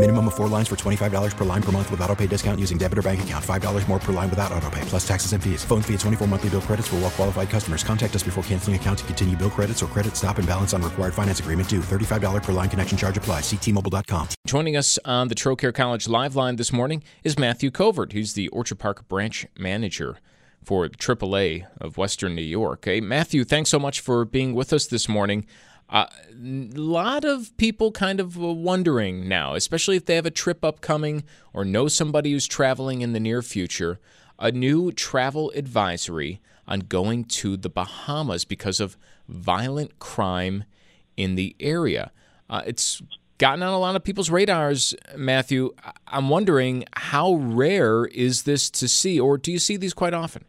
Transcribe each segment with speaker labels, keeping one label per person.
Speaker 1: Minimum of four lines for $25 per line per month with auto pay discount using debit or bank account. $5 more per line without auto pay, plus taxes and fees. Phone fee at 24 monthly bill credits for well qualified customers. Contact us before canceling account to continue bill credits or credit stop and balance on required finance agreement due. $35 per line connection charge applies. Ctmobile.com.
Speaker 2: Joining us on the Trocaire College Live Line this morning is Matthew Covert. He's the Orchard Park branch manager for AAA of Western New York. Hey, Matthew, thanks so much for being with us this morning. A uh, lot of people kind of wondering now, especially if they have a trip upcoming or know somebody who's traveling in the near future, a new travel advisory on going to the Bahamas because of violent crime in the area. Uh, it's gotten on a lot of people's radars, Matthew. I'm wondering how rare is this to see, or do you see these quite often?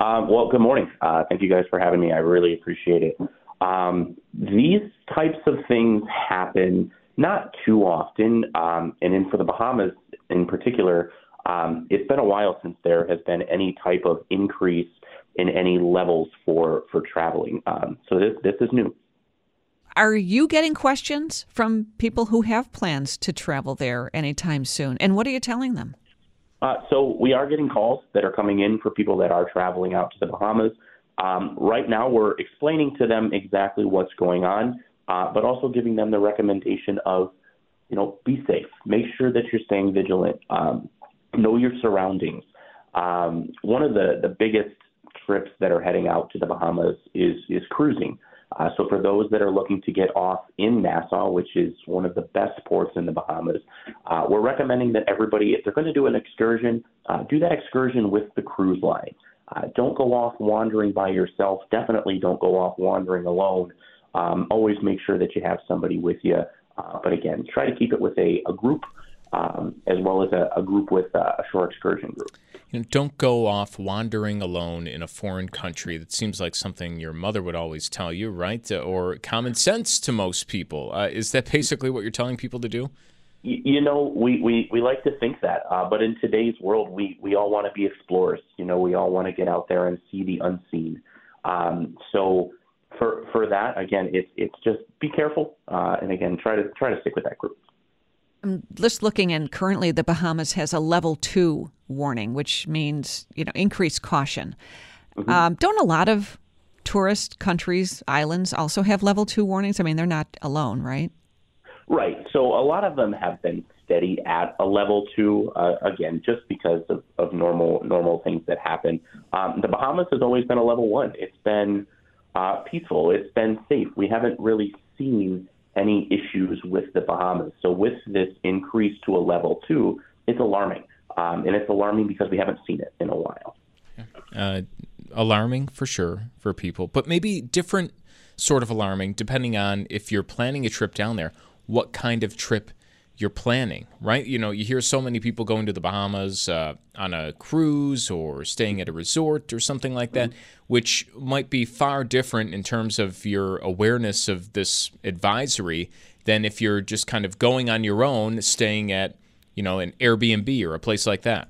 Speaker 3: Um, well, good morning. Uh, thank you guys for having me. I really appreciate it. Um, these types of things happen not too often, um, and in for the Bahamas in particular, um, it's been a while since there has been any type of increase in any levels for for traveling. Um, so this this is new.
Speaker 4: Are you getting questions from people who have plans to travel there anytime soon? And what are you telling them?
Speaker 3: Uh, so we are getting calls that are coming in for people that are traveling out to the Bahamas. Um, right now, we're explaining to them exactly what's going on, uh, but also giving them the recommendation of, you know, be safe. Make sure that you're staying vigilant. Um, know your surroundings. Um, one of the, the biggest trips that are heading out to the Bahamas is is cruising. Uh, so for those that are looking to get off in Nassau, which is one of the best ports in the Bahamas, uh, we're recommending that everybody, if they're going to do an excursion, uh, do that excursion with the cruise line. Uh, don't go off wandering by yourself. Definitely don't go off wandering alone. Um, always make sure that you have somebody with you. Uh, but again, try to keep it with a, a group um, as well as a, a group with a shore excursion group.
Speaker 2: You know, don't go off wandering alone in a foreign country. That seems like something your mother would always tell you, right? Or common sense to most people. Uh, is that basically what you're telling people to do?
Speaker 3: You know, we, we, we like to think that, uh, but in today's world, we, we all want to be explorers. You know, we all want to get out there and see the unseen. Um, so for for that, again, it's it's just be careful, uh, and again, try to try to stick with that group.
Speaker 4: I'm just looking, and currently the Bahamas has a level two warning, which means you know increased caution. Mm-hmm. Um, don't a lot of tourist countries, islands also have level two warnings? I mean, they're not alone, right?
Speaker 3: Right. So a lot of them have been steady at a level two. Uh, again, just because of, of normal normal things that happen. Um, the Bahamas has always been a level one. It's been uh, peaceful. It's been safe. We haven't really seen any issues with the Bahamas. So with this increase to a level two, it's alarming, um, and it's alarming because we haven't seen it in a while.
Speaker 2: Uh, alarming for sure for people, but maybe different sort of alarming depending on if you're planning a trip down there what kind of trip you're planning, right? You know, you hear so many people going to the Bahamas uh, on a cruise or staying at a resort or something like that, which might be far different in terms of your awareness of this advisory than if you're just kind of going on your own, staying at, you know, an Airbnb or a place like that.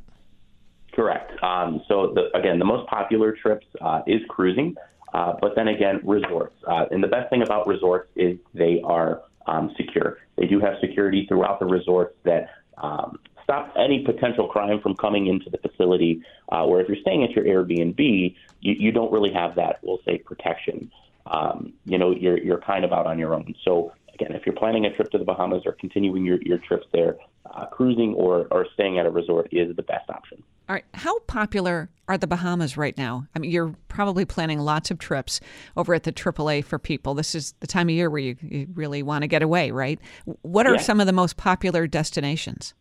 Speaker 3: Correct. Um, so, the, again, the most popular trips uh, is cruising, uh, but then again, resorts. Uh, and the best thing about resorts is they are um, secure. They do have security throughout the resorts that um, stop any potential crime from coming into the facility. Uh, where if you're staying at your Airbnb, you, you don't really have that, we'll say, protection. Um, you know, you're you're kind of out on your own. So again, if you're planning a trip to the Bahamas or continuing your, your trips there, uh, cruising or, or staying at a resort is the best option.
Speaker 4: All right. How popular are the Bahamas right now? I mean, you're probably planning lots of trips over at the AAA for people. This is the time of year where you, you really want to get away, right? What are
Speaker 3: Yeah.
Speaker 4: some of the most popular destinations?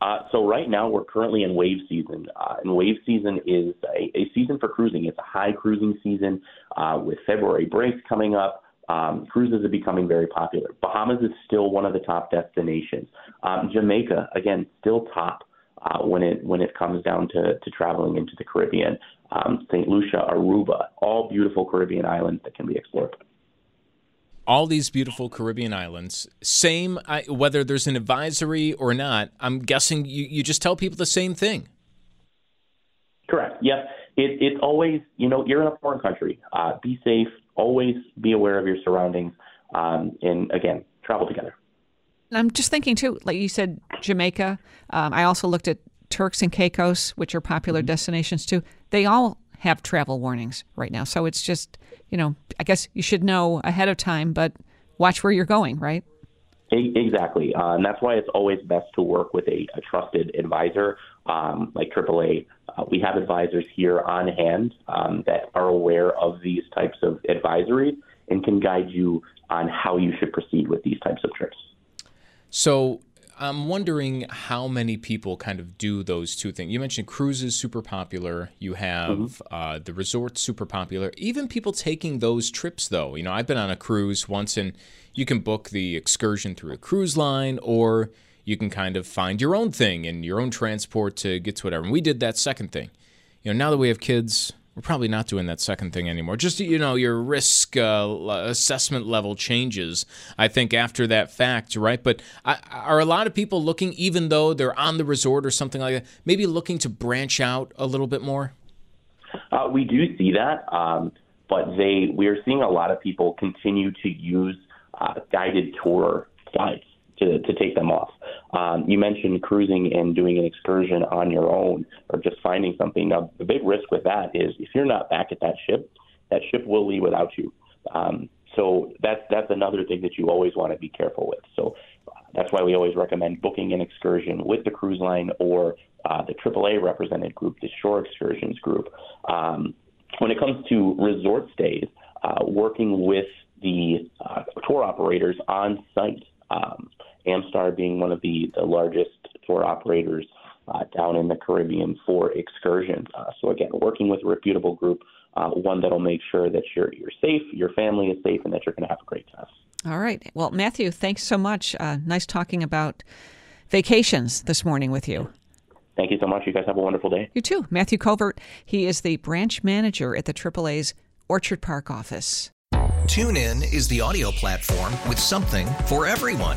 Speaker 3: Uh, so right now we're currently in wave season, uh, and wave season is a, a season for cruising. It's a high cruising season uh, with February breaks coming up. Um, cruises are becoming very popular. Bahamas is still one of the top destinations. Um, Jamaica, again, still top uh, when it when it comes down to, to traveling into the Caribbean. Um, St. Lucia, Aruba, all beautiful Caribbean islands that can be explored.
Speaker 2: all these beautiful Caribbean islands. Same, I, whether there's an advisory or not. I'm guessing you, you just tell people the same thing.
Speaker 3: Correct. Yep. It, it's always, you know, you're in a foreign country. Uh, be safe. Always be aware of your surroundings. Um, and again, travel together.
Speaker 4: And I'm just thinking too, like you said, Jamaica. Um, I also looked at Turks and Caicos, which are popular destinations too. They all have travel warnings right now. So it's just, you know, I guess you should know ahead of time, but watch where you're going, right?
Speaker 3: Exactly. Uh, and that's why it's always best to work with a, a trusted advisor um, like AAA. Uh, we have advisors here on hand um, that are aware of these types of advisories and can guide you on how you should proceed with these types of trips.
Speaker 2: So I'm wondering how many people kind of do those two things. You mentioned cruises super popular. You have uh, the resorts super popular. Even people taking those trips though. You know, I've been on a cruise once, and you can book the excursion through a cruise line, or you can kind of find your own thing and your own transport to get to whatever. And we did that second thing. You know, now that we have kids, we're probably not doing that second thing anymore. Just you know, your risk uh, assessment level changes. I think after that fact, right? But are a lot of people looking, even though they're on the resort or something like that, maybe looking to branch out a little bit more?
Speaker 3: Uh, we do see that, um, but they we are seeing a lot of people continue to use uh, guided tour guides to, to take them off. Um, you mentioned cruising and doing an excursion on your own or just finding something. Now, the big risk with that is if you're not back at that ship, that ship will leave without you. Um, so that's that's another thing that you always want to be careful with. So that's why we always recommend booking an excursion with the cruise line or uh, the AAA represented group, the Shore Excursions group. Um, when it comes to resort stays, uh, working with the uh, tour operators on site, um, Amstar being one of the, the largest tour operators uh, down in the Caribbean for excursions. Uh, so again, working with a reputable group, uh, one that'll make sure that you're you're safe, your family is safe, and that you're going to have a great time.
Speaker 4: All right. Well, Matthew, thanks so much. Uh, nice talking about vacations this morning with you.
Speaker 3: Thank you so much. You guys have a wonderful day.
Speaker 4: You too. Matthew Covert. He is the branch manager at the AAA's Orchard Park office.
Speaker 5: TuneIn is the audio platform with something for everyone.